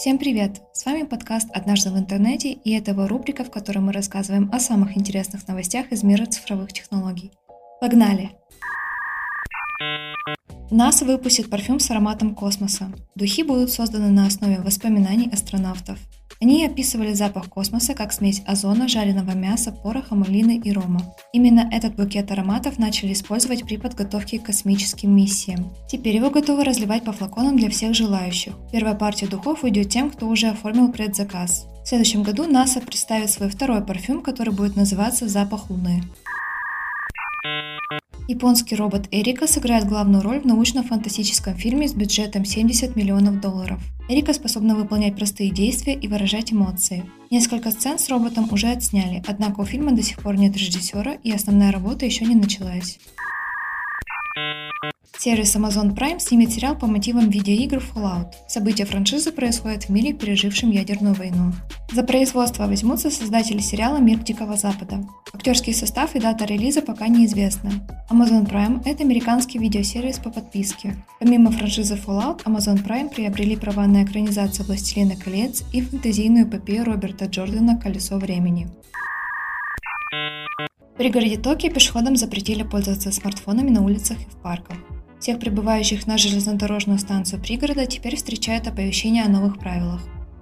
Всем привет! С вами подкаст «Однажды в интернете» и это его рубрика, в которой мы рассказываем о самых интересных новостях из мира цифровых технологий. Погнали! НАСА выпустит парфюм с ароматом космоса. Духи будут созданы на основе воспоминаний астронавтов. Они описывали запах космоса как смесь озона, жареного мяса, пороха, малины и рома. Именно этот букет ароматов начали использовать при подготовке к космическим миссиям. Теперь его готовы разливать по флаконам для всех желающих. Первая партия духов уйдет тем, кто уже оформил предзаказ. В следующем году НАСА представит свой второй парфюм, который будет называться «Запах Луны». Японский робот Эрика сыграет главную роль в научно-фантастическом фильме с бюджетом 70 миллионов долларов. Эрика способна выполнять простые действия и выражать эмоции. Несколько сцен с роботом уже отсняли, однако у фильма до сих пор нет режиссера и основная работа еще не началась. Сервис Amazon Prime снимет сериал по мотивам видеоигр Fallout. События франшизы происходят в мире, пережившем ядерную войну. За производство возьмутся создатели сериала «Мир Дикого Запада». Актерский состав и дата релиза пока неизвестны. Amazon Prime – это американский видеосервис по подписке. Помимо франшизы Fallout, Amazon Prime приобрели права на экранизацию «Властелина колец» и фэнтезийную эпопею Роберта Джордана «Колесо времени». В пригороде Токио пешеходам запретили пользоваться смартфонами на улицах и в парках. Всех прибывающих на железнодорожную станцию пригорода теперь встречает оповещение о новых правилах.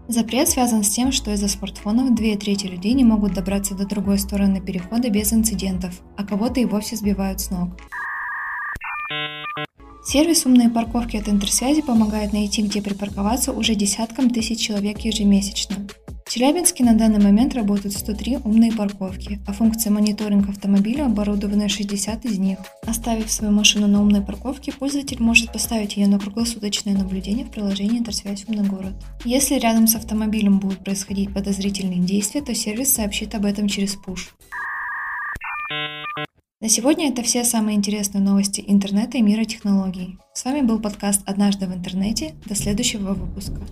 Запрет связан с тем, что из-за смартфонов две трети людей не могут добраться до другой стороны перехода без инцидентов, а кого-то и вовсе сбивают с ног. Сервис «Умные парковки» от Интерсвязи помогает найти, где припарковаться уже десяткам тысяч человек ежемесячно. В Челябинске на данный момент работают 103 умные парковки, а функция мониторинга автомобиля оборудованы 60 из них. Оставив свою машину на умной парковке, пользователь может поставить ее на круглосуточное наблюдение в приложении «Интерсвязь Умный город». Если рядом с автомобилем будут происходить подозрительные действия, то сервис сообщит об этом через push. На сегодня это все самые интересные новости интернета и мира технологий. С вами был подкаст «Однажды в интернете». До следующего выпуска.